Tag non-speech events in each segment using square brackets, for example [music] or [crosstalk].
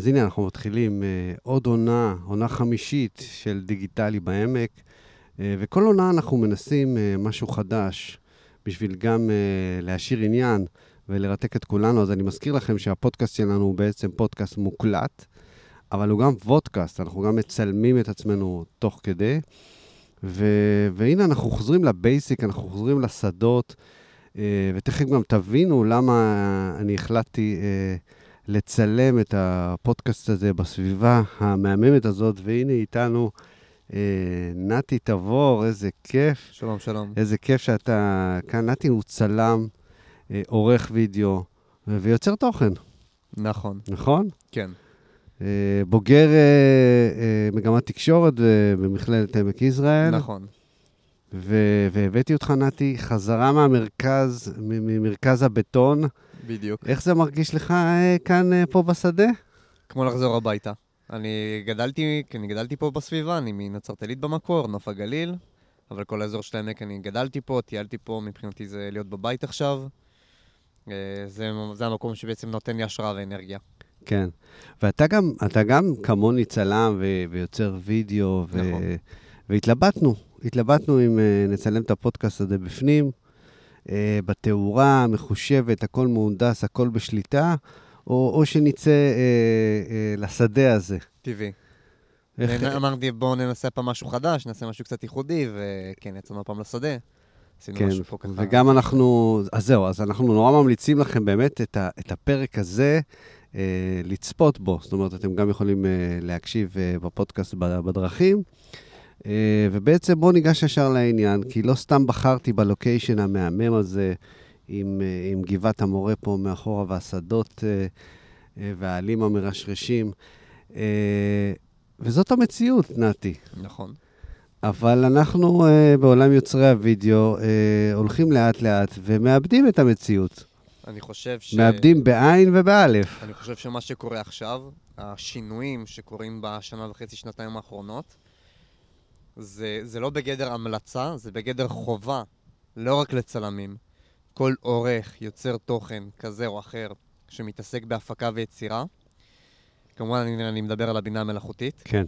אז הנה, אנחנו מתחילים uh, עוד עונה, עונה חמישית של דיגיטלי בעמק, uh, וכל עונה אנחנו מנסים uh, משהו חדש, בשביל גם uh, להשאיר עניין ולרתק את כולנו. אז אני מזכיר לכם שהפודקאסט שלנו הוא בעצם פודקאסט מוקלט, אבל הוא גם וודקאסט, אנחנו גם מצלמים את עצמנו תוך כדי. ו- והנה, אנחנו חוזרים לבייסיק, אנחנו חוזרים לשדות, uh, ותכף גם תבינו למה אני החלטתי... Uh, לצלם את הפודקאסט הזה בסביבה המהממת הזאת, והנה איתנו אה, נתי תבור, איזה כיף. שלום, שלום. איזה כיף שאתה כאן. נתי הוא צלם, אה, עורך וידאו ויוצר תוכן. נכון. נכון? כן. אה, בוגר אה, אה, מגמת תקשורת אה, במכללת עמק יזרעאל. נכון. ו- והבאתי אותך, נתי, חזרה מהמרכז, ממרכז הבטון. בדיוק. איך זה מרגיש לך אה, כאן, אה, פה בשדה? כמו לחזור הביתה. אני גדלתי, אני גדלתי פה בסביבה, אני מנצרת עילית במקור, נוף הגליל, אבל כל האזור של העמק אני גדלתי פה, טיילתי פה, מבחינתי זה להיות בבית עכשיו. אה, זה, זה המקום שבעצם נותן לי השראה ואנרגיה. כן. ואתה גם, גם כמוני צלם ו- ויוצר וידאו, ו- נכון. והתלבטנו, התלבטנו אם uh, נצלם את הפודקאסט הזה בפנים, uh, בתאורה מחושבת, הכל מהונדס, הכל בשליטה, או, או שנצא uh, לשדה הזה. טבעי. איך-. אמרתי, בואו ננסה פעם משהו חדש, נעשה משהו קצת ייחודי, וכן, יצאנו פעם לשדה. עשינו כן, משהו פה ככה. וגם אנחנו, אז זהו, אז אנחנו נורא ממליצים לכם באמת את, ה, את הפרק הזה אה, לצפות בו. זאת אומרת, אתם גם יכולים אה, להקשיב אה, בפודקאסט בדרכים. אה, ובעצם בואו ניגש ישר לעניין, כי לא סתם בחרתי בלוקיישן המהמם הזה, עם, אה, עם גבעת המורה פה מאחורה והשדות אה, והעלים המרשרשים. וזאת המציאות, נתי. נכון. אבל אנחנו בעולם יוצרי הוידאו הולכים לאט-לאט ומאבדים את המציאות. אני חושב ש... מאבדים בעין ובאלף. אני חושב שמה שקורה עכשיו, השינויים שקורים בשנה וחצי, שנתיים האחרונות, זה, זה לא בגדר המלצה, זה בגדר חובה, לא רק לצלמים. כל עורך, יוצר תוכן כזה או אחר, שמתעסק בהפקה ויצירה, כמובן אני, אני מדבר על הבינה המלאכותית, כן.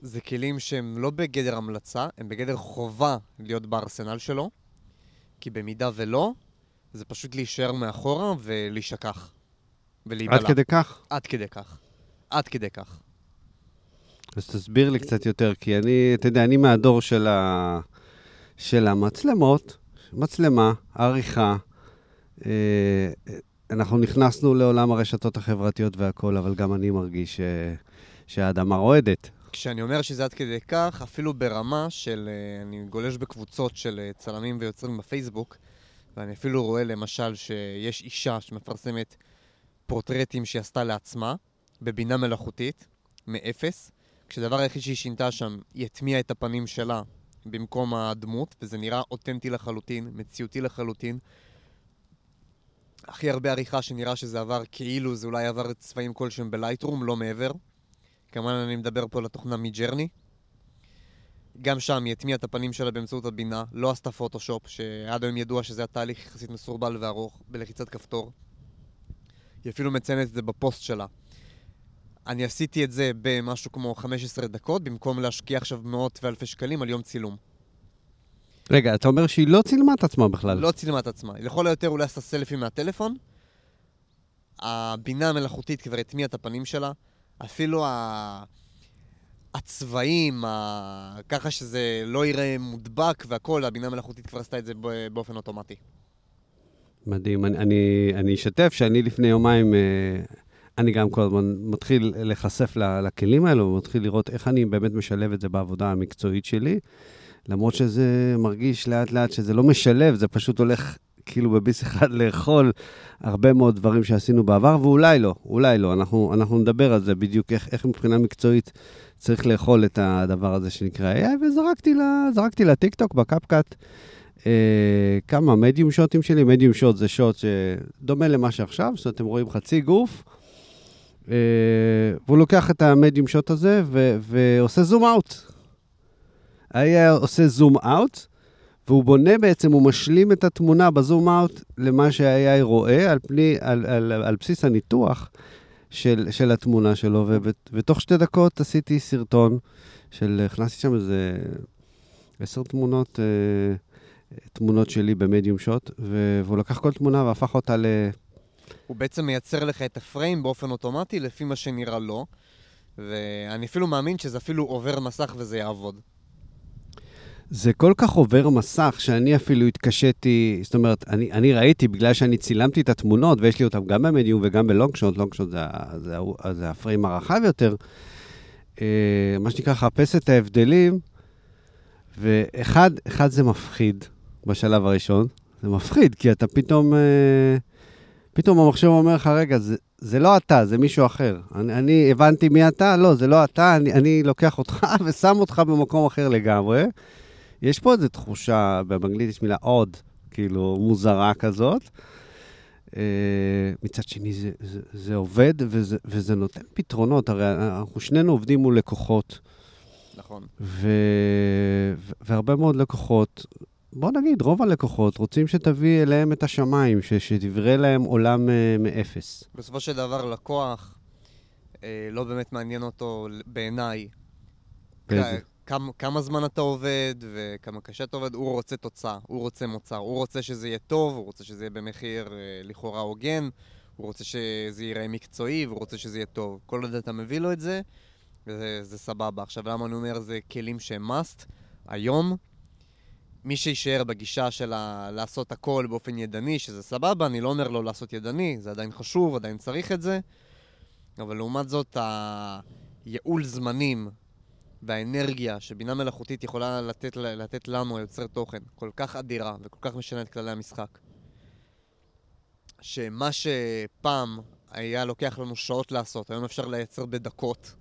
זה כלים שהם לא בגדר המלצה, הם בגדר חובה להיות בארסנל שלו, כי במידה ולא, זה פשוט להישאר מאחורה ולהישכח. ולהיבלע. עד כדי כך? עד כדי כך. עד כדי כך. אז תסביר לי קצת יותר, כי אני, אתה יודע, אני מהדור של, ה... של המצלמות, מצלמה, עריכה. אה, אנחנו נכנסנו לעולם הרשתות החברתיות והכול, אבל גם אני מרגיש ש... שהאדמה רועדת. כשאני אומר שזה עד כדי כך, אפילו ברמה של... אה, אני גולש בקבוצות של אה, צלמים ויוצרים בפייסבוק, ואני אפילו רואה למשל שיש אישה שמפרסמת פורטרטים שהיא עשתה לעצמה, בבינה מלאכותית, מאפס, כשהדבר היחיד שהיא שינתה שם, היא הטמיעה את הפנים שלה במקום הדמות, וזה נראה אותנטי לחלוטין, מציאותי לחלוטין. הכי הרבה עריכה שנראה שזה עבר כאילו זה אולי עבר צבעים כלשהם בלייטרום, לא מעבר. כמובן אני מדבר פה על התוכנה מג'רני. גם שם היא הטמיעה את הפנים שלה באמצעות הבינה, לא עשתה פוטושופ, שעד היום ידוע שזה התהליך יחסית מסורבל וארוך, בלחיצת כפתור. היא אפילו מציינת את זה בפוסט שלה. אני עשיתי את זה במשהו כמו 15 דקות, במקום להשקיע עכשיו מאות ואלפי שקלים על יום צילום. רגע, אתה אומר שהיא לא צילמה את עצמה בכלל. לא צילמה את עצמה. לכל היותר אולי עשתה סלפי מהטלפון. הבינה המלאכותית כבר הטמיעה את הפנים שלה. אפילו ה... הצבעים, ה... ככה שזה לא יראה מודבק והכל, הבינה המלאכותית כבר עשתה את זה באופן אוטומטי. מדהים. אני, אני, אני אשתף שאני לפני יומיים, אה, אני גם כל הזמן מתחיל להיחשף לכלים האלו, ומתחיל לראות איך אני באמת משלב את זה בעבודה המקצועית שלי. למרות שזה מרגיש לאט-לאט שזה לא משלב, זה פשוט הולך כאילו בביס אחד לאכול הרבה מאוד דברים שעשינו בעבר, ואולי לא, אולי לא. אנחנו, אנחנו נדבר על זה בדיוק, איך, איך מבחינה מקצועית צריך לאכול את הדבר הזה שנקרא AI, וזרקתי לטיקטוק בקפקט. אה, כמה מדיום שוטים שלי, מדיום שוט זה שוט שדומה למה שעכשיו, זאת אומרת, אתם רואים חצי גוף, והוא לוקח את המדיום שוט הזה ו- ועושה זום אאוט. היה עושה זום אאוט, והוא בונה בעצם, הוא משלים את התמונה בזום אאוט למה שה-AI רואה על, פני, על, על, על בסיס הניתוח של, של התמונה שלו, ותוך שתי דקות עשיתי סרטון של, הכנסתי שם איזה עשר תמונות, אה, תמונות שלי במדיום שוט, והוא לקח כל תמונה והפך אותה ל... הוא בעצם מייצר לך את הפריים באופן אוטומטי לפי מה שנראה לו, ואני אפילו מאמין שזה אפילו עובר מסך וזה יעבוד. זה כל כך עובר מסך, שאני אפילו התקשיתי, זאת אומרת, אני, אני ראיתי, בגלל שאני צילמתי את התמונות, ויש לי אותן גם במדיום וגם בלונגשוט, לונגשוט זה, זה, זה, זה הפריים הרחב יותר, אה, מה שנקרא, חפש את ההבדלים, ואחד, אחד זה מפחיד בשלב הראשון, זה מפחיד, כי אתה פתאום, אה, פתאום המחשב אומר לך, רגע, זה, זה לא אתה, זה מישהו אחר. אני, אני הבנתי מי אתה, לא, זה לא אתה, אני, אני לוקח אותך [laughs] ושם אותך במקום אחר לגמרי. יש פה איזו תחושה, באנגלית יש מילה עוד, כאילו מוזרה כזאת. Uh, מצד שני, זה, זה, זה עובד וזה, וזה נותן פתרונות. הרי אנחנו שנינו עובדים מול לקוחות. נכון. ו, ו, והרבה מאוד לקוחות, בוא נגיד, רוב הלקוחות רוצים שתביא אליהם את השמיים, ש, שתברא להם עולם uh, מאפס. בסופו של דבר, לקוח uh, לא באמת מעניין אותו בעיניי. באיזה? כמה, כמה זמן אתה עובד וכמה קשה אתה עובד, הוא רוצה תוצאה, הוא רוצה מוצר, הוא רוצה שזה יהיה טוב, הוא רוצה שזה יהיה במחיר אה, לכאורה הוגן, הוא רוצה שזה ייראה מקצועי, והוא רוצה שזה יהיה טוב. כל עוד אתה מביא לו את זה, זה, זה סבבה. עכשיו, למה אני אומר זה כלים שהם must? היום, מי שיישאר בגישה של לעשות הכל באופן ידני, שזה סבבה, אני לא אומר לו לעשות ידני, זה עדיין חשוב, עדיין צריך את זה, אבל לעומת זאת, הייעול זמנים והאנרגיה שבינה מלאכותית יכולה לתת, לתת לנו, היוצר תוכן, כל כך אדירה וכל כך משנה את כללי המשחק, שמה שפעם היה לוקח לנו שעות לעשות, היום אפשר לייצר בדקות,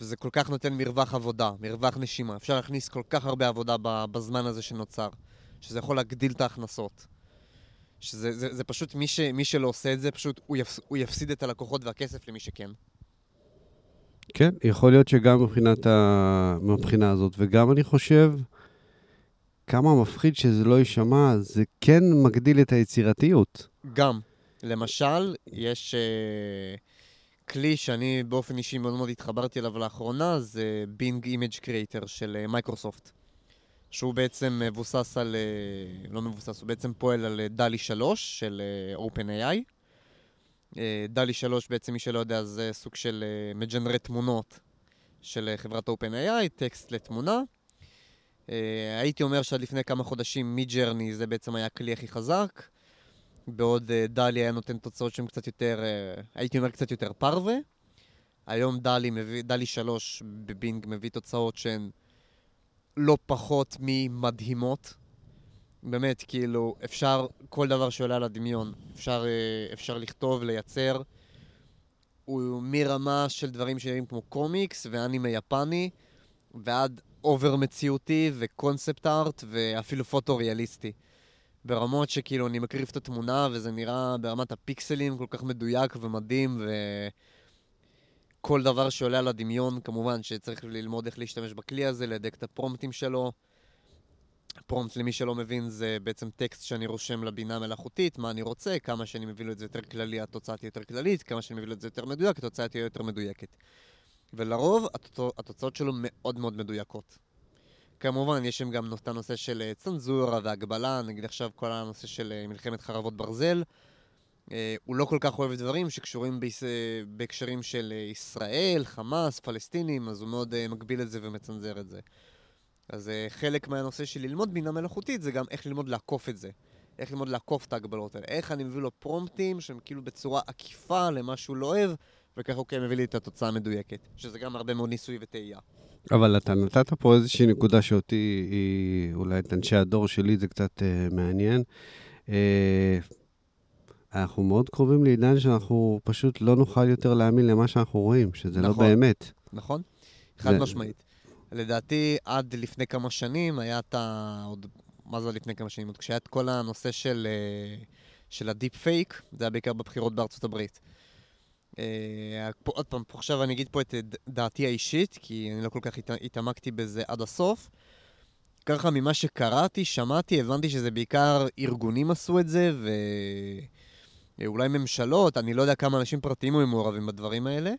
וזה כל כך נותן מרווח עבודה, מרווח נשימה. אפשר להכניס כל כך הרבה עבודה בזמן הזה שנוצר, שזה יכול להגדיל את ההכנסות. שזה זה, זה פשוט, מי, ש, מי שלא עושה את זה, פשוט הוא, יפס, הוא יפסיד את הלקוחות והכסף למי שכן. כן, יכול להיות שגם מבחינת ה... מבחינה הזאת, וגם אני חושב, כמה מפחיד שזה לא יישמע, זה כן מגדיל את היצירתיות. גם. למשל, יש uh, כלי שאני באופן אישי מאוד מאוד התחברתי אליו לאחרונה, זה בינג Image Creator של מייקרוסופט. שהוא בעצם מבוסס על, uh, לא מבוסס, הוא בעצם פועל על דלי 3 של OpenAI. אה, דלי 3, בעצם מי שלא יודע, זה סוג של אה, מג'נרי תמונות של אה, חברת OpenAI, טקסט לתמונה. הייתי אומר שעד לפני כמה חודשים מי-ג'רני זה בעצם היה הכלי הכי חזק, בעוד דלי היה נותן תוצאות שהן קצת יותר, הייתי אומר קצת יותר פרווה. היום דלי, מביא, דלי 3 בבינג מביא תוצאות שהן לא פחות ממדהימות. באמת, כאילו, אפשר, כל דבר שעולה על הדמיון, אפשר, אה, אפשר לכתוב, לייצר. הוא מרמה של דברים שנראים כמו קומיקס ואנימה יפני, ועד over מציאותי ו concept art ואפילו פוטוריאליסטי. ברמות שכאילו אני מקריב את התמונה וזה נראה ברמת הפיקסלים כל כך מדויק ומדהים וכל דבר שעולה על הדמיון, כמובן שצריך ללמוד איך להשתמש בכלי הזה, לדק את הפרומפטים שלו. פרומפט, למי שלא מבין, זה בעצם טקסט שאני רושם לבינה המלאכותית, מה אני רוצה, כמה שאני מביא לו את זה יותר כללי, התוצאה תהיה יותר כללית, כמה שאני מביא לו את זה יותר מדויק, התוצאה תהיה יותר מדויקת. ולרוב התוצא, התוצאות שלו מאוד מאוד מדויקות. כמובן, יש שם גם את הנושא של אה, צנזורה והגבלה, נגיד עכשיו כל הנושא של אה, מלחמת חרבות ברזל. אה, הוא לא כל כך אוהב דברים שקשורים ביס... בהקשרים של ישראל, חמאס, פלסטינים, אז הוא מאוד מגביל את זה ומצנזר את זה. אז חלק מהנושא של ללמוד בינה מלאכותית זה גם איך ללמוד לעקוף את זה. איך ללמוד לעקוף את ההגבלות האלה. איך אני מביא לו פרומפטים שהם כאילו בצורה עקיפה למה שהוא לא אוהב, וככה הוא כן מביא לי את התוצאה המדויקת. שזה גם הרבה מאוד ניסוי וטעייה. אבל אתה נתת פה איזושהי נקודה שאותי, היא, אולי את אנשי הדור שלי זה קצת uh, מעניין. Uh, אנחנו מאוד קרובים לעידן שאנחנו פשוט לא נוכל יותר להאמין למה שאנחנו רואים, שזה לא נכון, לא באמת. נכון, חד זה... משמעית. לדעתי, עד לפני כמה שנים היה את ה... עוד... מה זה לפני כמה שנים? עוד כשהיה את כל הנושא של, אה, של הדיפ פייק, זה היה בעיקר בבחירות בארצות הברית. אה, עוד פעם, עכשיו אני אגיד פה את דעתי האישית, כי אני לא כל כך הת... התעמקתי בזה עד הסוף. ככה ממה שקראתי, שמעתי, הבנתי שזה בעיקר ארגונים עשו את זה, ו... אה, אולי ממשלות, אני לא יודע כמה אנשים פרטיים היו מעורבים בדברים האלה.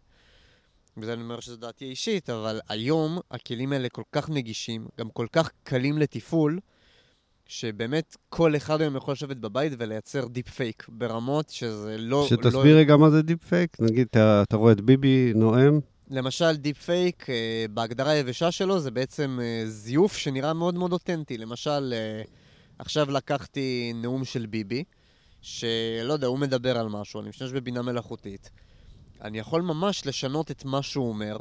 וזה אני אומר שזו דעתי אישית, אבל היום הכלים האלה כל כך נגישים, גם כל כך קלים לתפעול, שבאמת כל אחד היום יכול לשבת בבית ולייצר deepfake ברמות שזה לא... שתסביר לא... רגע מה זה deepfake. נגיד, אתה, אתה רואה את ביבי נואם, למשל, deepfake, אה, בהגדרה היבשה שלו, זה בעצם אה, זיוף שנראה מאוד מאוד אותנטי. למשל, אה, עכשיו לקחתי נאום של ביבי, שלא יודע, הוא מדבר על משהו, אני משתמש בבינה מלאכותית. אני יכול ממש לשנות את מה שהוא אומר,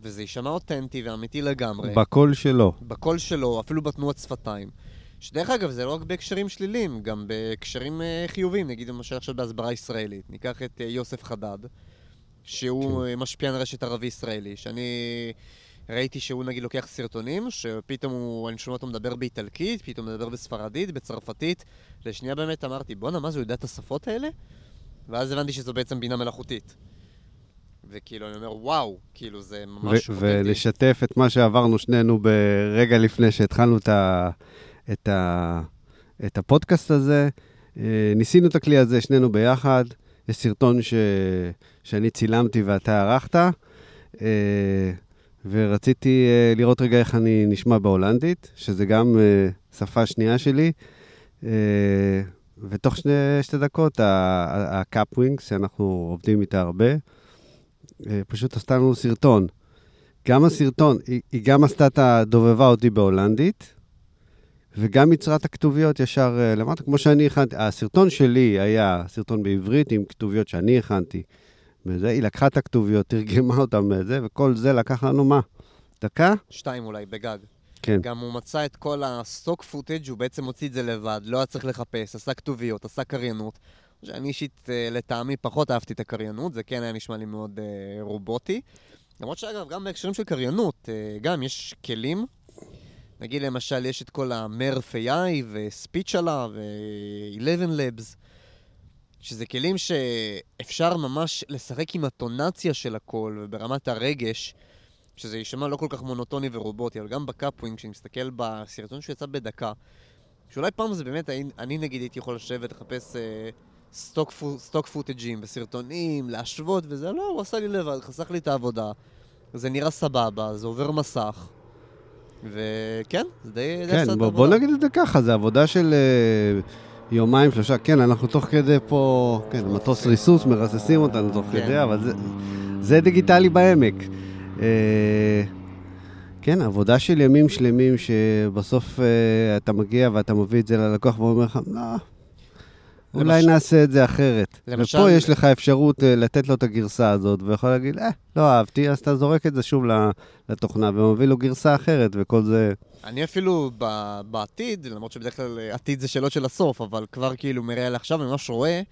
וזה יישמע אותנטי ואמיתי לגמרי. בקול שלו. בקול שלו, אפילו בתנועת שפתיים. שדרך אגב, זה לא רק בהקשרים שליליים, גם בהקשרים אה, חיוביים. נגיד למשל עכשיו בהסברה ישראלית. ניקח את אה, יוסף חדד, שהוא כן. משפיען רשת ערבי-ישראלי, שאני ראיתי שהוא נגיד לוקח סרטונים, שפתאום הוא, אני שומע אותו מדבר באיטלקית, פתאום מדבר בספרדית, בצרפתית. לשנייה באמת אמרתי, בואנה, מה זה, הוא יודע את השפות האלה? ואז הבנתי שזו בעצם בינה מלאכותית. וכאילו, אני אומר, וואו, כאילו, זה ממש... ולשתף את מה שעברנו שנינו ברגע לפני שהתחלנו את, ה- את, ה- את הפודקאסט הזה. אה, ניסינו את הכלי הזה שנינו ביחד. יש סרטון ש... שאני צילמתי ואתה ערכת, אה, ורציתי אה, לראות רגע איך אני נשמע בהולנדית, שזה גם שפה שנייה שלי. ותוך שני, שתי דקות, ה Kapwing, שאנחנו עובדים איתה הרבה, פשוט עשתה לנו סרטון. גם הסרטון, היא, היא גם עשתה את הדובבה אותי בהולנדית, וגם יצרה את הכתוביות ישר uh, למטה, כמו שאני הכנתי. הסרטון שלי היה סרטון בעברית עם כתוביות שאני הכנתי. וזה, היא לקחה את הכתוביות, תרגמה אותן בזה, וכל זה לקח לנו מה? דקה? שתיים אולי, בגג. כן. גם הוא מצא את כל הסטוק פוטג', הוא בעצם הוציא את זה לבד, לא היה צריך לחפש, עשה כתוביות, עשה קריינות. שאני אישית, uh, לטעמי, פחות אהבתי את הקריינות, זה כן היה נשמע לי מאוד uh, רובוטי. למרות שאגב, גם בהקשרים של קריינות, uh, גם יש כלים נגיד למשל, יש את כל ה- Murf AI ו Speechelo ו-ElevenLabs, שזה כלים שאפשר ממש לשחק עם הטונציה של הקול וברמת הרגש, שזה יישמע לא כל כך מונוטוני ורובוטי, אבל גם ב Kapwing, כשאני מסתכל בסרטון שיצא בדקה, שאולי פעם זה באמת, אני, אני נגיד הייתי יכול לשבת לחפש אה, stock, פו, stock footage ים וסרטונים, להשוות וזה, לא, הוא עשה לי לבד, חסך לי את העבודה. זה נראה סבבה, זה עובר מסך. וכן, זה די... כן, בוא, בוא נגיד את זה ככה, זה עבודה של uh, יומיים, שלושה. כן, אנחנו תוך כדי פה, כן, מטוס ריסוס, מרססים אותנו תוך כן. כדי, אבל זה, זה דיגיטלי בעמק. Uh, כן, עבודה של ימים שלמים שבסוף uh, אתה מגיע ואתה מביא את זה ללקוח ואומר לך, לא, אולי למש... נעשה את זה אחרת. למשל... ופה יש לך אפשרות uh, לתת לו את הגרסה הזאת, ויכול להגיד, אה, לא אהבתי, אז אתה זורק את זה שוב לתוכנה, ומביא לו גרסה אחרת, וכל זה... אני אפילו ב- בעתיד, למרות שבדרך כלל אה, עתיד זה שאלות של הסוף, אבל כבר כאילו מראה לעכשיו, אני ממש רואה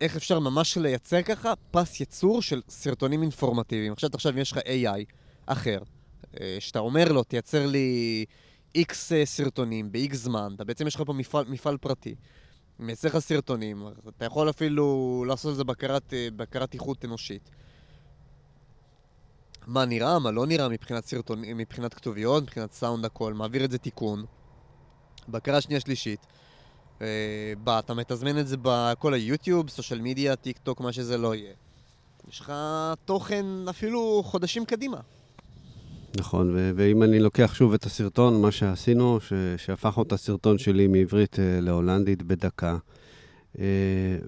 איך אפשר ממש לייצר ככה פס ייצור של סרטונים אינפורמטיביים. עכשיו, עכשיו יש לך AI אחר, אה, שאתה אומר לו, תייצר לי X סרטונים ב-X זמן, אתה בעצם יש לך פה מפעל, מפעל פרטי. מייצר לך סרטונים, אתה יכול אפילו לעשות את זה בקרת, בקרת איכות אנושית. מה נראה, מה לא נראה מבחינת סרטונים, מבחינת כתוביות, מבחינת סאונד הכל, מעביר את זה תיקון. בקרה שנייה שלישית. אה, בא, אתה מתזמן את זה בכל היוטיוב, סושיאל מדיה, טיק טוק, מה שזה לא יהיה. יש לך תוכן אפילו חודשים קדימה. נכון, ו- ואם אני לוקח שוב את הסרטון, מה שעשינו, ש- שהפכנו את הסרטון שלי מעברית uh, להולנדית בדקה. Uh,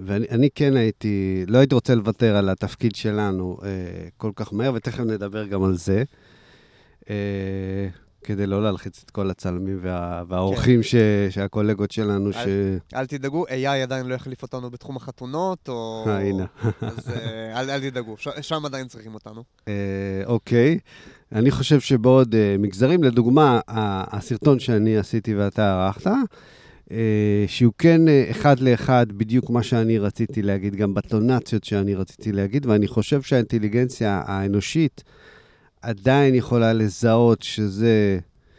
ואני כן הייתי, לא הייתי רוצה לוותר על התפקיד שלנו uh, כל כך מהר, ותכף נדבר גם על זה. Uh, כדי לא להלחיץ את כל הצלמים וה, והאורחים כן. ש, שהקולגות שלנו אל, ש... אל תדאגו, AI עדיין לא יחליף אותנו בתחום החתונות, או... אה, הנה. אז אל, אל תדאגו, ש, שם עדיין צריכים אותנו. אה, אוקיי. אני חושב שבעוד אה, מגזרים, לדוגמה, הסרטון שאני עשיתי ואתה ערכת, אה, שהוא כן אה, אחד לאחד בדיוק מה שאני רציתי להגיד, גם בטונציות שאני רציתי להגיד, ואני חושב שהאינטליגנציה האנושית עדיין יכולה לזהות שזה,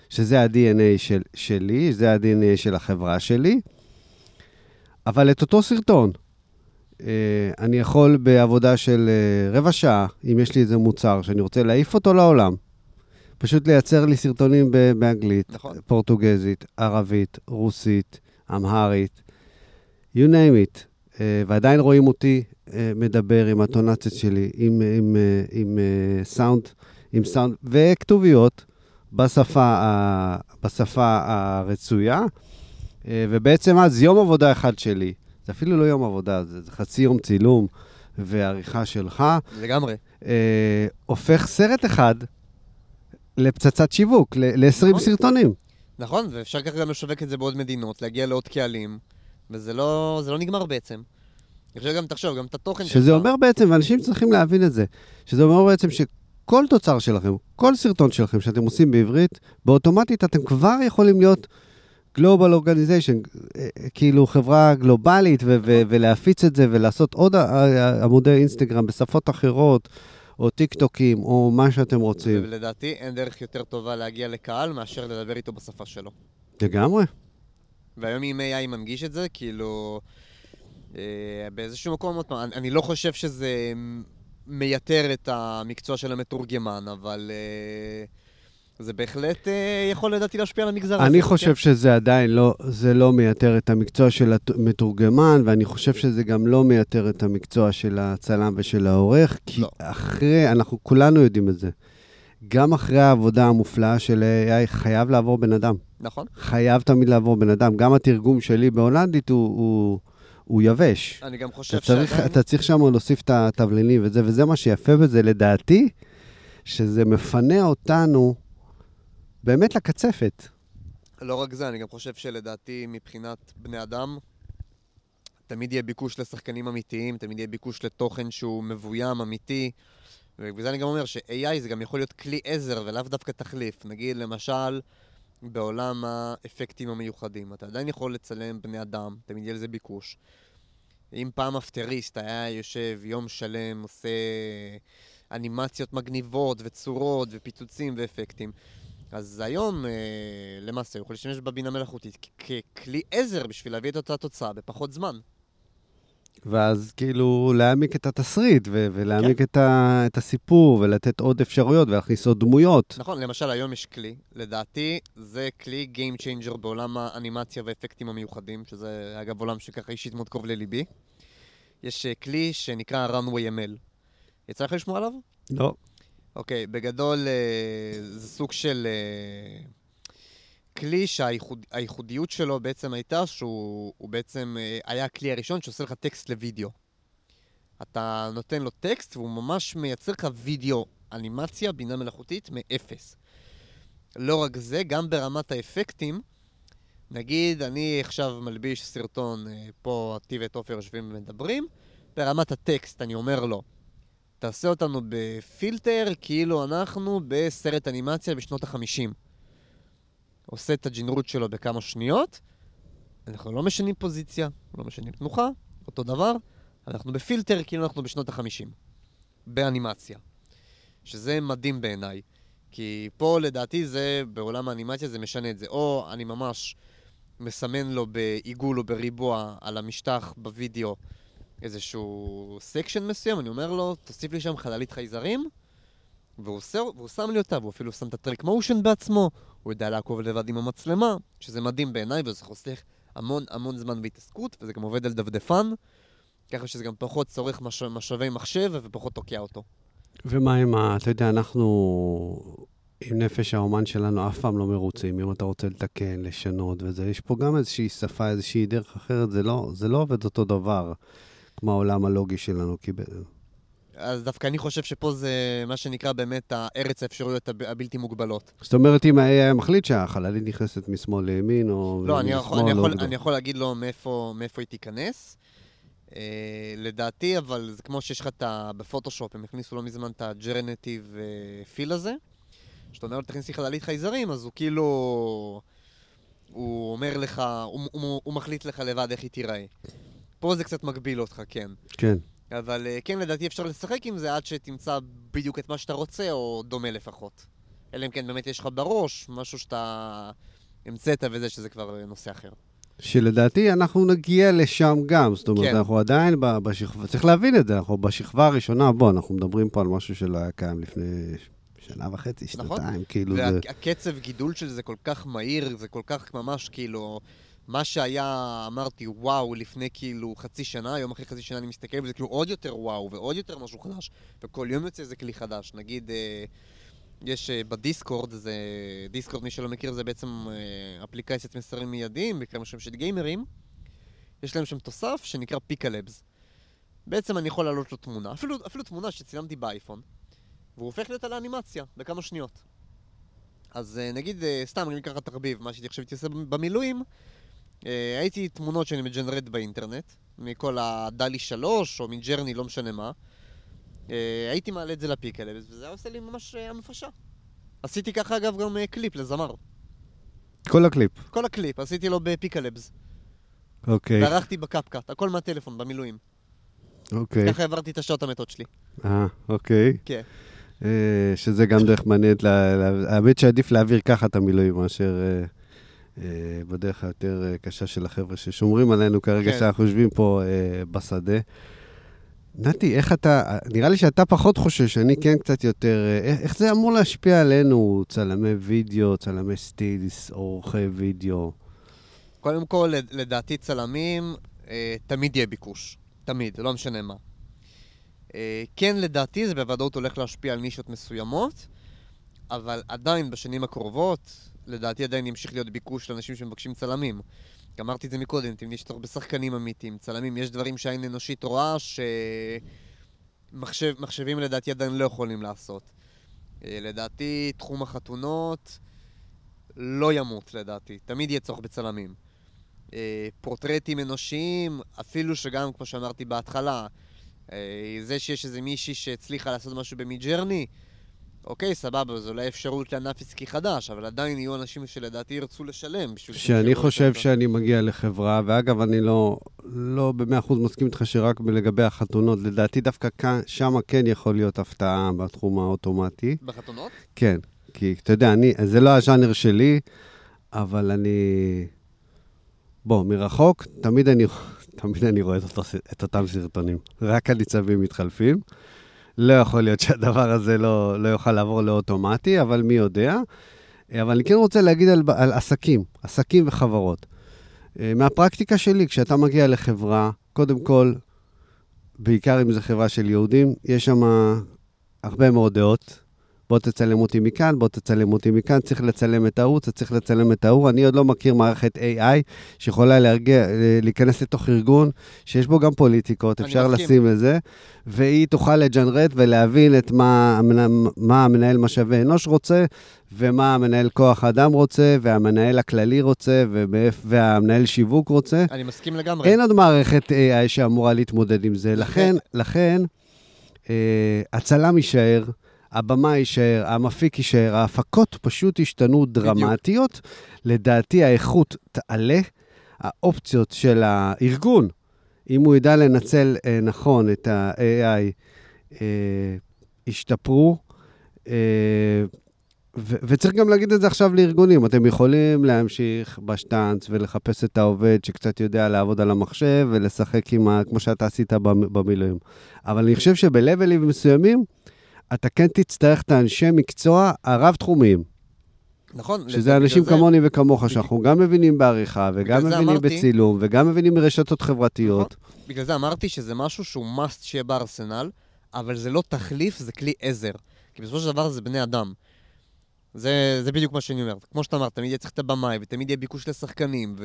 שזה ה-DNA של, שלי, זה ה-DNA של החברה שלי, אבל את אותו סרטון, אני יכול בעבודה של אה, רבע שעה, אם יש לי איזה מוצר שאני רוצה להעיף אותו לעולם, פשוט לייצר לי סרטונים באנגלית, נכון. פורטוגזית, ערבית, רוסית, אמהרית, you name it. אה, ועדיין רואים אותי אה, מדבר עם הטונציות שלי, עם, עם, אה, עם אה, סאונד, עם סאונד וכתוביות בשפה, ה- בשפה הרצויה. אה, ובעצם אז יום עבודה אחד שלי, זה אפילו לא יום עבודה, זה, זה חצי יום צילום ועריכה שלך, לגמרי. אה, הופך סרט אחד לפצצת שיווק, ל-20 נכון. סרטונים. נכון, ואפשר ככה גם לשווק את זה בעוד מדינות, להגיע לעוד קהלים, וזה לא, לא נגמר בעצם. אני חושב גם, תחשוב, גם את התוכן שזה אומר בעצם, ואנשים צריכים להבין את זה, שזה אומר בעצם שכל תוצר שלכם, כל סרטון שלכם שאתם עושים בעברית, באוטומטית אתם כבר יכולים להיות Global Organization, אה, אה, כאילו חברה גלובלית, ו- ו- ולהפיץ את זה ולעשות עוד עמודי אינסטגרם בשפות אחרות, או טיק טוקים, או מה שאתם רוצים. ולדעתי אין דרך יותר טובה להגיע לקהל מאשר לדבר איתו בשפה שלו. לגמרי. והיום עם AI מנגיש את זה, כאילו... אה, באיזשהו מקום, עוד פעם, אני, אני לא חושב שזה מייתר את המקצוע של המתורגמן, אבל אה, זה בהחלט אה, יכול לדעתי להשפיע על המגזר הזה. אני כן. חושב שזה עדיין לא, זה לא מייתר את המקצוע של המתורגמן, ואני חושב שזה גם לא מייתר את המקצוע של הצלם ושל העורך, כי לא. אחרי, אנחנו כולנו יודעים את זה. גם אחרי העבודה המופלאה של AI חייב לעבור בן אדם. נכון. חייב תמיד לעבור בן אדם. גם התרגום שלי בהולנדית הוא, הוא, הוא יבש. אני גם חושב אתה צריך, שעדיין... אתה צריך שם להוסיף את התבלינים וזה, וזה מה שיפה בזה לדעתי, שזה מפנה אותנו באמת לקצפת. לא רק זה, אני גם חושב שלדעתי מבחינת בני אדם, תמיד יהיה ביקוש לשחקנים אמיתיים, תמיד יהיה ביקוש לתוכן שהוא מבוים, אמיתי. ובגלל זה אני גם אומר ש-AI זה גם יכול להיות כלי עזר ולאו דווקא תחליף. נגיד, למשל, בעולם האפקטים המיוחדים, אתה עדיין יכול לצלם בני אדם, תמיד יהיה לזה ביקוש. אם פעם אפטריסט היה יושב יום שלם, עושה אנימציות מגניבות וצורות ופיצוצים ואפקטים, אז היום, אה, למעשה, הוא יכול להשתמש בבינה מלאכותית ככלי עזר בשביל להביא את אותה תוצאה בפחות זמן. ואז כאילו להעמיק את התסריט, ו- ולהעמיק את, ה- את הסיפור, ולתת עוד אפשרויות, ולהכניס עוד דמויות. נכון, למשל, היום יש כלי, לדעתי, זה כלי Game Changer בעולם האנימציה והאפקטים המיוחדים, שזה אגב עולם שככה אישית מאוד קרוב לליבי. יש אה, כלי שנקרא Runway ML. יצא לך לשמוע עליו? לא. אוקיי, בגדול אה, זה סוג של אה, כלי שהייחודיות שלו בעצם הייתה שהוא הוא בעצם אה, היה הכלי הראשון שעושה לך טקסט לוידאו. אתה נותן לו טקסט והוא ממש מייצר לך וידאו, אנימציה, בינה מלאכותית, מאפס. לא רק זה, גם ברמת האפקטים, נגיד אני עכשיו מלביש סרטון, פה אותי ואת עופר יושבים ומדברים, ברמת הטקסט אני אומר לו, תעשה אותנו בפילטר כאילו אנחנו בסרט אנימציה בשנות החמישים. עושה את הג'ינרות שלו בכמה שניות, אנחנו לא משנים פוזיציה, לא משנים תנוחה, אותו דבר, אנחנו בפילטר כאילו אנחנו בשנות החמישים. באנימציה. שזה מדהים בעיניי. כי פה לדעתי זה, בעולם האנימציה זה משנה את זה. או אני ממש מסמן לו בעיגול או בריבוע על המשטח בווידאו איזשהו section מסוים, אני אומר לו, תוסיף לי שם חללית חייזרים, והוא, עושה, והוא שם לי אותה, והוא אפילו שם את ה track motion בעצמו, הוא יודע לעקוב לבד עם המצלמה, שזה מדהים בעיניי, וזה חוסך המון המון זמן בהתעסקות, וזה גם עובד על דפדפן, ככה שזה גם פחות צורך מש... משאבי מחשב ופחות תוקע אותו. ומה עם ה... אתה יודע, אנחנו עם נפש האומן שלנו אף פעם לא מרוצים. אם אתה רוצה לתקן, לשנות וזה, יש פה גם איזושהי שפה, איזושהי דרך אחרת, זה לא, זה לא עובד אותו דבר כמו העולם הלוגי שלנו. כי... אז דווקא אני חושב שפה זה מה שנקרא באמת הארץ האפשרויות הב... הבלתי מוגבלות. זאת אומרת, אם ה-AI מחליט שהחללית נכנסת משמאל לימין, או לא, אני יכול, אני, יכול, או- אני יכול להגיד לו מאיפה, מאיפה היא תיכנס. אה, לדעתי, אבל זה כמו שיש לך את ה... בפוטושופ, הם הכניסו לא מזמן את ה generative אה, fill הזה. שאתה אומר לו, תכניס לי חללית חייזרים, אז הוא כאילו... הוא אומר לך, הוא, הוא, הוא מחליט לך לבד איך היא תיראה. פה זה קצת מגביל אותך, כן. כן. אבל אה, כן, לדעתי אפשר לשחק עם זה עד שתמצא בדיוק את מה שאתה רוצה, או דומה לפחות. אלא אם כן באמת יש לך בראש משהו שאתה המצאת וזה, שזה כבר אה, נושא אחר. שלדעתי אנחנו נגיע לשם גם. זאת אומרת, כן. אנחנו עדיין בשכבה, צריך להבין את זה, אנחנו בשכבה הראשונה, בוא, אנחנו מדברים פה על משהו שלא היה קיים לפני שנה וחצי, נכון. שנתיים, כאילו זה... והקצב גידול של זה כל כך מהיר, זה כל כך ממש כאילו מה שהיה, אמרתי, וואו, לפני כאילו חצי שנה, יום אחרי חצי שנה אני מסתכל וזה כאילו עוד יותר וואו, ועוד יותר משהו חדש, וכל יום יוצא איזה כלי חדש. נגיד, אה, יש אה, בדיסקורד, זה... דיסקורד, מי שלא מכיר, זה בעצם אה, אפליקציית מסרים מיידיים, בעיקר משום של גיימרים. יש להם שם תוסף שנקרא פיקלבס. בעצם אני יכול להעלות לו תמונה, אפילו, אפילו תמונה שצילמתי באייפון, והוא הופך להיות על האנימציה בכמה שניות. אז אה, נגיד, אה, סתם, אני אקח תחביב, מה שהייתי עכשיו הייתי עושה במילואים, הייתי תמונות שאני מג'נרט באינטרנט, מכל הדלי 3 או מג'רני, לא משנה מה. אה, הייתי מעלה את זה ל Pika Labs, וזה היה עושה לי ממש אה, הנפשה. עשיתי ככה אגב גם אה, קליפ לזמר. כל הקליפ. כל הקליפ, עשיתי לו ב Pika Labs. אוקיי, וערכתי ב CapCut, הכל מהטלפון, במילואים. אוקיי. ככה העברתי את השעות המתות שלי. אה, אוקיי. כן. אה, שזה גם דרך מעניינת, האמת שעדיף להעביר ככה את המילואים מאשר אה, אה, בדרך היותר אה, קשה של החבר'ה ששומרים עלינו כרגע, כן. שאנחנו יושבים פה אה, בשדה. נתי, איך אתה, נראה לי שאתה פחות חושש, אני כן קצת יותר, אה, איך, איך זה אמור להשפיע עלינו, צלמי וידאו, צלמי סטילס, עורכי וידאו? קודם כל, לד- לדעתי צלמים, אה, תמיד יהיה ביקוש. תמיד, לא משנה מה. אה, כן, לדעתי זה בוודאות הולך להשפיע על נישות מסוימות, אבל עדיין בשנים הקרובות, לדעתי עדיין ימשיך להיות ביקוש לאנשים שמבקשים צלמים. אמרתי את זה מקודם, אתם יש צורך בשחקנים אמיתיים, צלמים, יש דברים שהעין אנושית רואה שמחשבים לדעתי עדיין לא יכולים לעשות. אה, לדעתי, תחום החתונות לא ימות לדעתי, תמיד יהיה צורך בצלמים. אה, פורטרטים אנושיים, אפילו שגם, כמו שאמרתי בהתחלה, אה, זה שיש איזה מישהי שהצליחה לעשות משהו במידג'רני, אוקיי, סבבה, זו אולי אפשרות לענף עסקי חדש, אבל עדיין יהיו אנשים שלדעתי ירצו לשלם בשביל... שאני חושב. שאני מגיע לחברה, ואגב, אני לא, לא במאה אחוז מסכים איתך שרק לגבי החתונות, לדעתי דווקא כאן, שם כן יכול להיות הפתעה בתחום האוטומטי. בחתונות? כן, כי אתה יודע, אני, זה לא הז'אנר שלי, אבל אני... בוא, מרחוק, תמיד אני, תמיד אני רואה את, אותו, את אותם סרטונים. רק הניצבים מתחלפים. לא יכול להיות שהדבר הזה לא, לא יוכל לעבור לאוטומטי, אבל מי יודע. אבל אני כן רוצה להגיד על, על עסקים, עסקים וחברות. אה, מהפרקטיקה שלי, כשאתה מגיע לחברה, קודם כל, בעיקר אם זו חברה של יהודים, יש שם הרבה מאוד דעות. בוא תצלם אותי מכאן, בוא תצלם אותי מכאן, צריך לצלם את ההוא, אתה צריך לצלם את ההוא. אני עוד לא מכיר מערכת AI שיכולה להרגיע, אה, להיכנס לתוך ארגון שיש בו גם פוליטיקות, אפשר מסכים. לשים לזה, והיא תוכל לג'נרט ולהבין את מה, מה המנהל משאבי אנוש רוצה, ומה המנהל כוח אדם רוצה, והמנהל הכללי רוצה, והמנהל שיווק רוצה. אני מסכים לגמרי. אין עוד מערכת AI שאמורה להתמודד עם זה. לכן, לכן, אה, הצלם יישאר, הבמה יישאר, המפיק יישאר, ההפקות פשוט השתנו דרמטיות. לדעתי האיכות תעלה, האופציות של הארגון, אם הוא ידע לנצל אה, נכון את ה-AI, אה, ישתפרו. אה, ו- וצריך גם להגיד את זה עכשיו לארגונים. אתם יכולים להמשיך בשטאנץ ולחפש את העובד שקצת יודע לעבוד על המחשב ולשחק עם ה... כמו שאתה עשית במ- במילואים. אבל אני חושב שבלבלים מסוימים, אתה כן תצטרך את האנשי מקצוע הרב-תחומיים. נכון. שזה אנשים זה- כמוני וכמוך, שאנחנו גם מבינים בעריכה, וגם מבינים אמרתי- בצילום, וגם מבינים ברשתות חברתיות. בגלל זה אמרתי שזה משהו שהוא must שיהיה בארסנל, אבל זה לא תחליף, זה כלי עזר. כי בסופו של דבר זה בני אדם. זה, זה בדיוק מה שאני אומר. כמו שאתה אמרת, תמיד יהיה צריך את הבמאי, ותמיד יהיה ביקוש לשחקנים,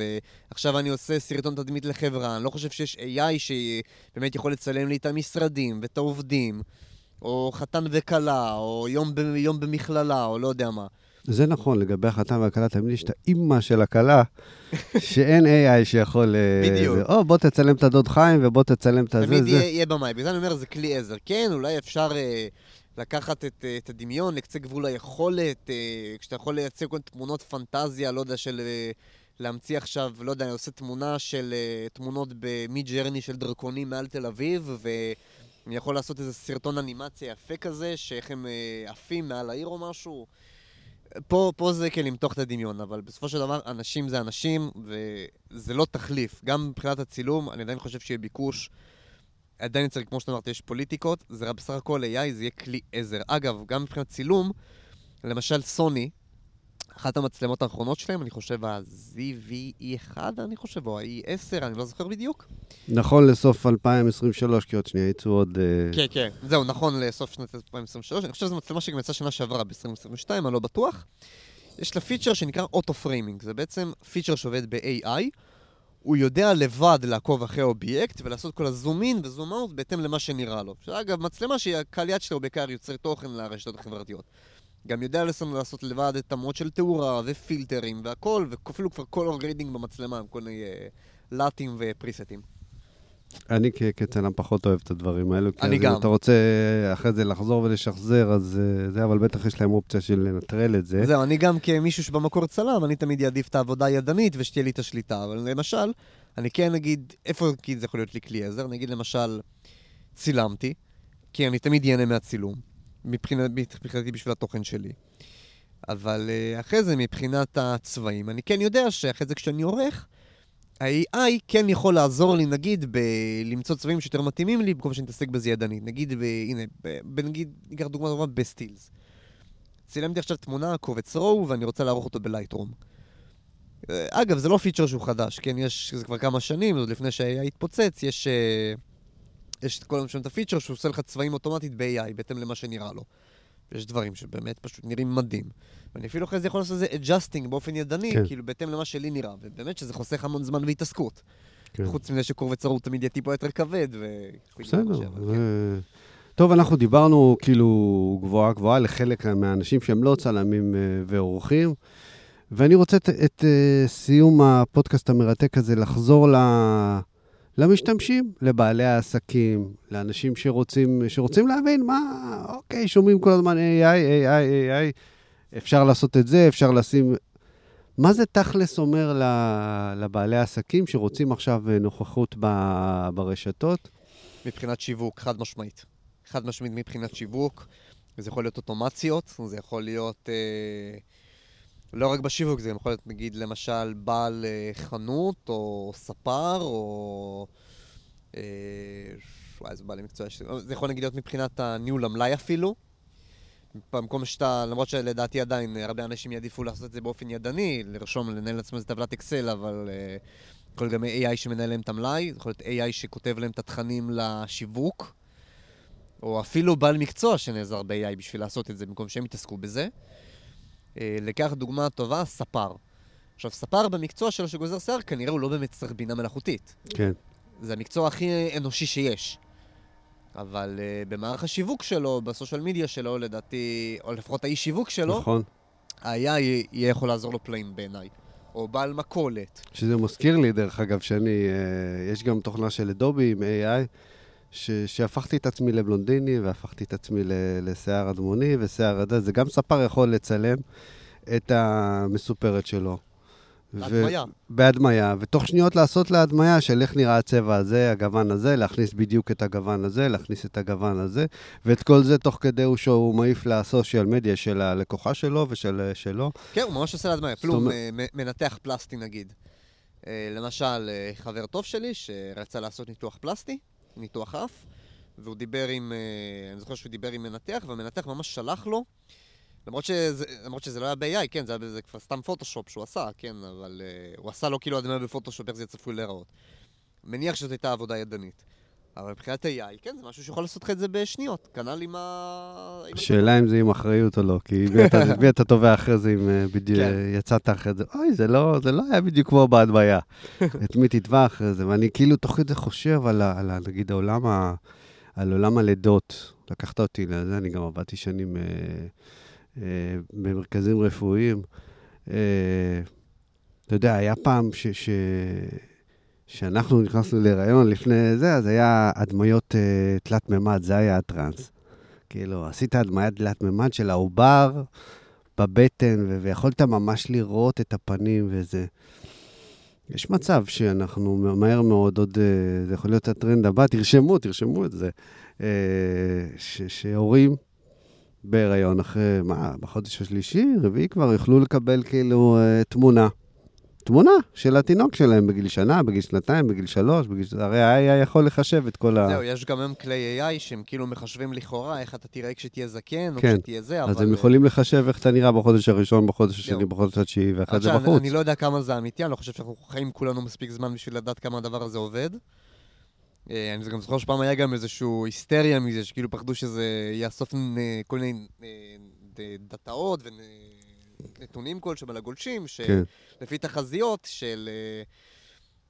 ועכשיו אני עושה סרטון תדמית לחברה, אני לא חושב שיש AI שבאמת יכול לצלם לי את המשרדים ואת העובדים, או חתן וכלה, או יום, ב, יום במכללה, או לא יודע מה. זה נכון, לגבי החתן והכלה, תמיד יש את האימא של הכלה, שאין AI שיכול... אה, בדיוק. או, בוא תצלם את הדוד חיים, ובוא תצלם את הזה, תמיד זה. יהיה, יהיה במאי. בגלל זה אני אומר, זה כלי עזר. כן, אולי אפשר אה, לקחת את, אה, את הדמיון לקצה גבול היכולת, אה, כשאתה יכול לייצר כל תמונות פנטזיה, לא יודע, של... אה, להמציא עכשיו, לא יודע, אני עושה תמונה של אה, תמונות במיד ג'רני של דרקונים מעל תל אביב, ואני יכול לעשות איזה סרטון אנימציה יפה כזה, שאיך הם אה, עפים מעל העיר או משהו. פה, פה זה כן למתוח את הדמיון, אבל בסופו של דבר, אנשים זה אנשים, וזה לא תחליף. גם מבחינת הצילום, אני עדיין חושב שיהיה ביקוש. עדיין צריך, כמו שאתה אמרת, יש פוליטיקות, זה בסך הכל AI, זה יהיה כלי עזר. אגב, גם מבחינת צילום, למשל סוני, אחת המצלמות האחרונות שלהם, אני חושב ה-ZV-E1, אני חושב, או ה-E10, אני לא זוכר בדיוק. נכון לסוף 2023, כי עוד שנייה יצאו עוד... אה, כן, כן. זהו, נכון לסוף שנת 2023. אני חושב שזו מצלמה שגם יצאה שנה שעברה, ב-2022, אני לא בטוח. יש לה פיצ'ר שנקרא auto framing. זה בעצם פיצ'ר שעובד ב-AI. הוא יודע לבד לעקוב אחרי אובייקט ולעשות כל ה zoom in ו zoom out בהתאם למה שנראה לו. שאגב, מצלמה שהיא הקהל יעד שלה הוא בעיקר יוצר תוכן לרשתות החברתיות. גם יודע לעשות לבד את המוד של תאורה ופילטרים והכל, ואפילו כבר color grading במצלמה עם כל מיני uh, LUT ים ו preset ים. אני כצלם פחות אוהב את הדברים האלו. כי אני אז גם. אם אתה רוצה אחרי זה לחזור ולשחזר, אז אה, זה, אבל בטח יש להם אופציה של לנטרל את זה. זהו, אני גם כמישהו שבמקור צלם, אני תמיד אעדיף את העבודה הידנית ושתהיה לי את השליטה. אבל למשל, אני כן נגיד, איפה כי זה יכול להיות לי כלי עזר? נגיד למשל, צילמתי, כי אני תמיד ייהנה מהצילום, מבחינת- מבחינתי בשביל התוכן שלי. אבל uh, אחרי זה, מבחינת הצבעים, אני כן יודע שאחרי זה כשאני עורך, ה-AI כן יכול לעזור לי, נגיד, בלמצוא צבעים שיותר מתאימים לי, במקום שאני מתעסק בזה ידנית. נגיד, ב, הנה, ב, נגיד, ניקח דוגמא טובה בסטילס. צילמתי עכשיו תמונה, קובץ רואו, ואני רוצה לערוך אותו בלייטרום. אה, אגב, זה לא פיצ'ר שהוא חדש, כן? יש, זה כבר כמה שנים, עוד לפני שה-AI התפוצץ, יש, אה, יש את כל הזמן שם את הפיצ'ר שהוא עושה לך צבעים אוטומטית ב-AI, בהתאם למה שנראה לו. ויש דברים שבאמת פשוט נראים מדהים. ואני אפילו אחרי זה יכול לעשות איזה adjusting באופן ידני, כן. כאילו בהתאם למה שלי נראה, ובאמת שזה חוסך המון זמן והתעסקות. כן. חוץ מזה שקובץ רואו תמיד יהיה טיפה יותר כבד, ו... בסדר. אבל כן. טוב, אנחנו דיברנו כאילו גבוהה גבוהה לחלק מהאנשים שהם לא צלמים אה, ועורכים, ואני רוצה את, את אה, סיום הפודקאסט המרתק הזה לחזור ל... למשתמשים, לבעלי העסקים, לאנשים שרוצים, שרוצים להבין מה, אוקיי, שומעים כל הזמן AI, AI, AI, אפשר לעשות את זה, אפשר לשים... מה זה תכלס אומר לבעלי העסקים שרוצים עכשיו נוכחות ברשתות? מבחינת שיווק, חד משמעית. חד משמעית מבחינת שיווק. זה יכול להיות אוטומציות, זה יכול להיות... אה, לא רק בשיווק, זה גם יכול להיות, נגיד, למשל, בעל אה, חנות, או ספר, או... אה, וואי, איזה בעלי מקצוע יש... זה יכול נגיד להיות מבחינת הניהול המלאי אפילו. במקום שאתה, למרות שלדעתי עדיין הרבה אנשים יעדיפו לעשות את זה באופן ידני, לרשום, לנהל לעצמם איזה טבלת אקסל, אבל אה, יכול להיות גם AI שמנהל להם את המלאי, יכול להיות AI שכותב להם את התכנים לשיווק, או אפילו בעל מקצוע שנעזר ב-AI בשביל לעשות את זה, במקום שהם יתעסקו בזה. לקח דוגמה טובה, ספר. עכשיו, ספר במקצוע שלו שגוזר שיער, כנראה הוא לא באמת צריך בינה מלאכותית. כן. זה המקצוע הכי אנושי שיש. אבל uh, במערך השיווק שלו, בסושיאל מדיה שלו, לדעתי, או לפחות האי שיווק שלו, נכון. ה-AI יהיה יכול לעזור לו פלאים בעיניי. או בעל מכולת. שזה מזכיר לי, דרך אגב, שאני, אה, יש גם תוכנה של אדובי עם AI, ש, שהפכתי את עצמי לבלונדיני, והפכתי את עצמי ל, לשיער אדמוני ושיער עדה. זה גם ספר יכול לצלם את המסופרת שלו. בהדמיה. בהדמיה, ותוך שניות לעשות לה הדמיה של איך נראה הצבע הזה, הגוון הזה, להכניס בדיוק את הגוון הזה, להכניס את הגוון הזה, ואת כל זה תוך כדי הוא שהוא מעיף לסושיאל מדיה של הלקוחה שלו ושל שלו. כן, הוא ממש עושה להדמיה. אפילו הוא מ- מ- מנתח פלסטי נגיד. אה, למשל, אה, חבר טוב שלי שרצה לעשות ניתוח פלסטי, ניתוח אף, והוא דיבר עם, אה, אני זוכר שהוא דיבר עם מנתח, והמנתח ממש שלח לו, למרות שזה, למרות שזה לא היה ב-AI, כן, זה היה בזה כבר סתם פוטושופ שהוא עשה, כן, אבל אה, הוא עשה לו כאילו הדמיה בפוטושופ, איך זה צפוי להיראות. מניח שזו הייתה עבודה ידנית. אבל מבחינת AI, כן, זה משהו שיכול לעשות לך את זה בשניות. כנ"ל עם ה... השאלה אם זה עם אחריות או לא, כי בי [laughs] אתה- תובע אחרי זה אם אה, בדיוק כן. יצאת אחרי זה, אוי, זה לא, זה לא היה בדיוק כמו בהדמיה. [laughs] את מי תתבע אחרי זה, ואני כאילו תוך כדי חושב על, על נגיד, העולם, ה, על עולם הלידות. לקחת אותי לזה, אני גם עבדתי שנים אה, אה, במרכזים רפואיים. אה, אתה יודע, היה פעם ש... ש שאנחנו נכנסנו להיריון לפני זה, אז היה הדמיות אה, תלת מימד, זה היה הטראנס. כאילו, עשית הדמיית תלת מימד של העובר בבטן, ו- ויכולת ממש לראות את הפנים וזה. יש מצב שאנחנו מהר מאוד עוד, אה, זה יכול להיות הטרנד הבא, תרשמו, תרשמו את זה, אה, ש- שהורים בהיריון אחרי, מה, בחודש השלישי, רביעי כבר, יוכלו לקבל כאילו אה, תמונה. תמונה של התינוק שלהם בגיל שנה, בגיל שנתיים, בגיל שלוש, בגיל... הרי ה-AI יכול לחשב את כל ה... זהו, יש גם היום כלי AI שהם כאילו מחשבים לכאורה איך אתה תראה כשתהיה זקן, או כן. כשתהיה זה, אבל... אז הם יכולים לחשב איך אתה נראה בחודש הראשון, בחודש השני. בחודש התשיעי, ואחרי זה בחוץ. אני לא יודע כמה זה אמיתי, אני לא חושב שאנחנו חיים כולנו מספיק זמן בשביל לדעת כמה הדבר הזה עובד. אה, אני גם זוכר שפעם היה גם איזושהי היסטריה מזה, שכאילו פחדו שזה יאסוף אה, כל מיני אה, ד- ונתונים כלשהם על הגולשים, כן. שלפי תחזיות של אה,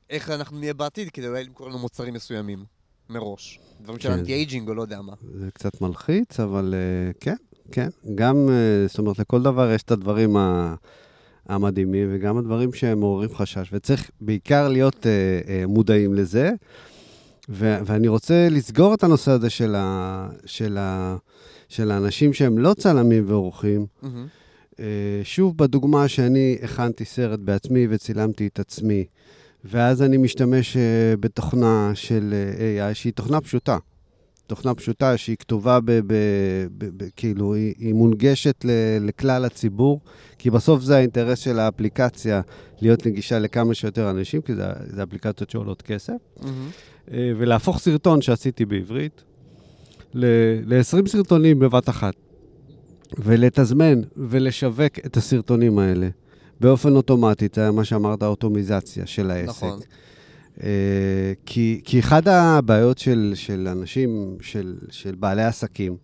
איך אנחנו נהיה בעתיד, כדי אולי למכור לנו מוצרים מסוימים, מראש. דברים של כן. anti-aging או לא יודע מה. זה קצת מלחיץ, אבל אה, כן, כן. גם, אה, זאת אומרת, לכל דבר יש את הדברים ה- המדהימים, וגם הדברים שמעוררים חשש, וצריך בעיקר להיות אה, אה, מודעים לזה. ו- ואני רוצה לסגור את הנושא הזה של, ה- של, ה- של האנשים שהם לא צלמים ועורכים. מהמם. אה, שוב, בדוגמה שאני הכנתי סרט בעצמי וצילמתי את עצמי, ואז אני משתמש אה, בתוכנה של אה, AI, שהיא תוכנה פשוטה. תוכנה פשוטה שהיא כתובה ב... ב, ב, ב כאילו, היא, היא מונגשת ל, לכלל הציבור, כי בסוף זה האינטרס של האפליקציה, להיות נגישה לכמה שיותר אנשים, כי זה, זה אפליקציות שעולות כסף. אה, ולהפוך סרטון שעשיתי בעברית ל-20 סרטונים בבת אחת, ולתזמן ולשווק את הסרטונים האלה באופן אוטומטי, זה מה שאמרת, האוטומיזציה של העסק. נכון. אה, כי, כי אחד הבעיות של, של אנשים, של, של בעלי עסקים,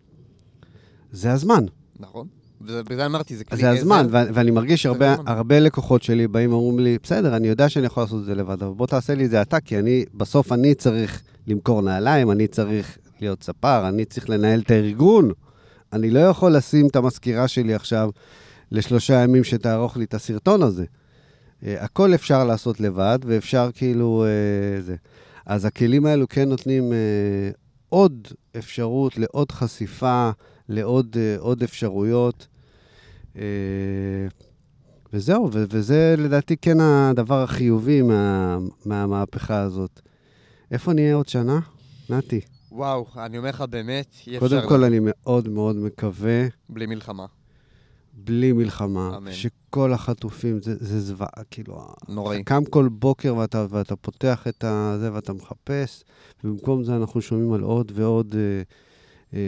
זה הזמן. נכון. בגלל זה אמרתי, זה כלי זה הזמן. ו- ואני מרגיש הרבה. הרבה לקוחות שלי באים ואומרים לי, בסדר, אני יודע שאני יכול לעשות את זה לבד, אבל בוא תעשה לי את זה אתה, כי אני, בסוף אני צריך למכור נעליים, אני צריך להיות ספר, אני צריך לנהל את הארגון. אני לא יכול לשים את המזכירה שלי עכשיו לשלושה ימים שתערוך לי את הסרטון הזה. אה, הכל אפשר לעשות לבד, ואפשר כאילו... אה, זה. אז הכלים האלו כן נותנים אה, עוד אפשרות לעוד חשיפה, לעוד עוד אפשרויות. וזהו, וזה לדעתי כן הדבר החיובי מה, מהמהפכה הזאת. איפה נהיה עוד שנה? נתי. וואו, אני אומר לך באמת, אי קודם אפשר כל, אני מאוד מאוד מקווה, בלי מלחמה. בלי מלחמה, אמן. שכל החטופים, זה, זה זוועה, כאילו, נוראי. אתה קם כל בוקר ואתה, ואתה פותח את זה ואתה מחפש, ובמקום זה אנחנו שומעים על עוד ועוד, אה, אה,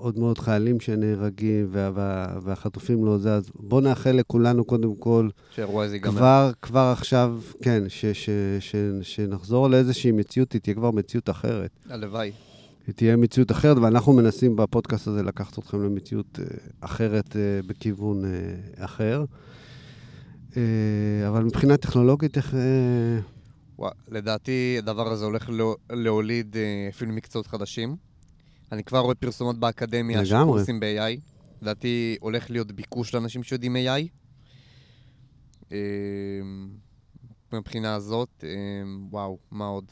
עוד מאוד חיילים שנהרגים, וה, וה, והחטופים לא זה, אז בואו נאחל לכולנו קודם כל, שהאירוע הזה ייגמר. כבר, כבר עכשיו, כן, ש, ש, ש, שנחזור לאיזושהי מציאות, היא תהיה כבר מציאות אחרת. הלוואי. היא תהיה מציאות אחרת, ואנחנו מנסים בפודקאסט הזה לקחת אתכם למציאות אה, אחרת אה, בכיוון אה, אחר. אבל מבחינה טכנולוגית, איך... וואו, לדעתי הדבר הזה הולך לא- להוליד אפילו מקצועות חדשים. אני כבר רואה פרסומות באקדמיה של. קורסים ב-AI. לדעתי הולך להיות ביקוש לאנשים שיודעים AI. אה, מבחינה הזאת, אה, וואו, מה עוד?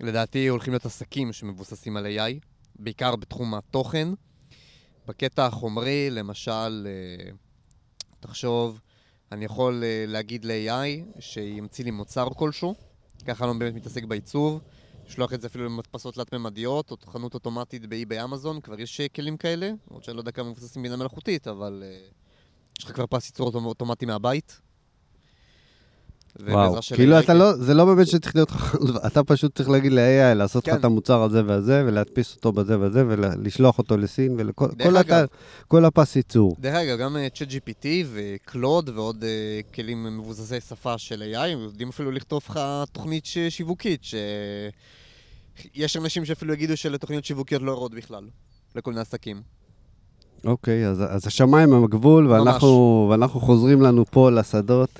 לדעתי הולכים להיות עסקים שמבוססים על AI, בעיקר בתחום התוכן. בקטע החומרי, למשל, אה, תחשוב, אני יכול אה, להגיד ל-AI שימציא לי מוצר כלשהו, ככה אני לא באמת מתעסק בעיצוב, לשלוח את זה אפילו למדפסות תלת-ממדיות, או חנות אוטומטית באי באמזון, כבר יש אה, כלים כאלה, למרות שאני לא יודע כמה מבוססים בינה מלאכותית, אבל אה, יש לך כבר פס ייצור אוטומ- אוטומטי מהבית. וואו, כאילו אתה לא, זה לא באמת שצריך להיות חכם, אתה פשוט צריך להגיד ל-AI לעשות לך כן. את המוצר הזה והזה, ולהדפיס אותו בזה וזה, ולשלוח אותו לסין, ולכל דרך כל אגב- הת- כל הפס ייצור. דרך אגב, גם אה, ChatGPT וקלוד ועוד אה, כלים מבוססי שפה של AI, הם יודעים אפילו לכתוב לך תוכנית שיווקית, ש... יש אנשים שאפילו יגידו שלתוכניות שיווקיות לא יורדות בכלל, לכל מיני עסקים. אוקיי, אז, אז השמיים הם הגבול, ואנחנו, ואנחנו חוזרים לנו פה לשדות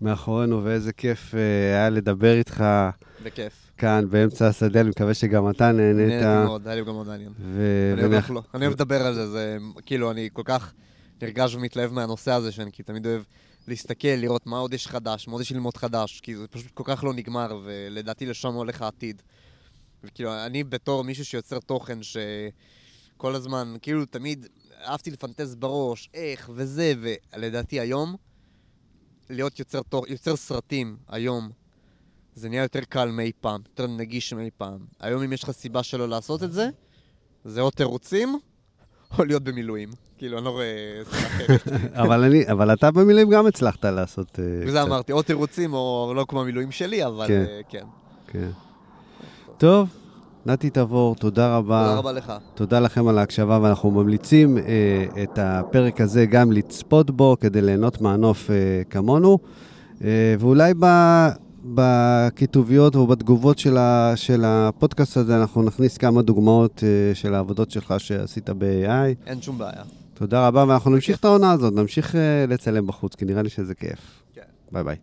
מאחורינו, ואיזה כיף אה, היה לדבר איתך בכיף. כאן באמצע השדה, אני מקווה שגם אתה נהנית. נהניתי מאוד, היה לי גם מאוד מעניין. ו... אני אוהב לדבר על זה, זה כאילו, אני כל כך נרגש ומתלהב מהנושא הזה, שאני תמיד אוהב להסתכל, לראות מה עוד יש חדש, מה עוד יש ללמוד חדש, כי זה פשוט כל כך לא נגמר, ולדעתי לשם הולך העתיד. וכאילו, אני בתור מישהו שיוצר תוכן שכל הזמן, כאילו, תמיד אהבתי לפנטז בראש, איך וזה, ולדעתי היום, להיות יוצר, תוך, יוצר סרטים היום, זה נהיה יותר קל מאי פעם, יותר נגיש מאי פעם. היום אם יש לך סיבה שלא לעשות את זה, זה או תירוצים, או להיות במילואים. כאילו, אני לא רואה. [laughs] אבל אני, אבל אתה במילואים גם הצלחת לעשות אה, וזה קצת. אמרתי, או תירוצים, או לא כמו המילואים שלי, אבל כן. אה, כן. כן. טוב, נתי תבור, תודה רבה. תודה רבה לך. תודה לכם על ההקשבה, ואנחנו ממליצים אה, את הפרק הזה גם לצפות בו כדי ליהנות מהנוף אה, כמונו. אה, ואולי ב, בכיתוביות או בתגובות של, ה, של הפודקאסט הזה אנחנו נכניס כמה דוגמאות אה, של העבודות שלך שעשית ב-AI. אין שום בעיה. תודה רבה, ואנחנו נמשיך את העונה הזאת, נמשיך אה, לצלם בחוץ, כי נראה לי שזה כיף. כן. ביי ביי.